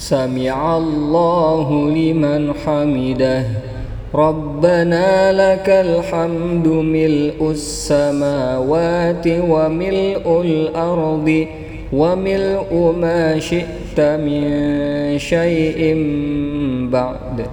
سمع الله لمن حمده. ربنا لك الحمد ملء السماوات وملء الأرض وملء ما شئت من شيء بعد.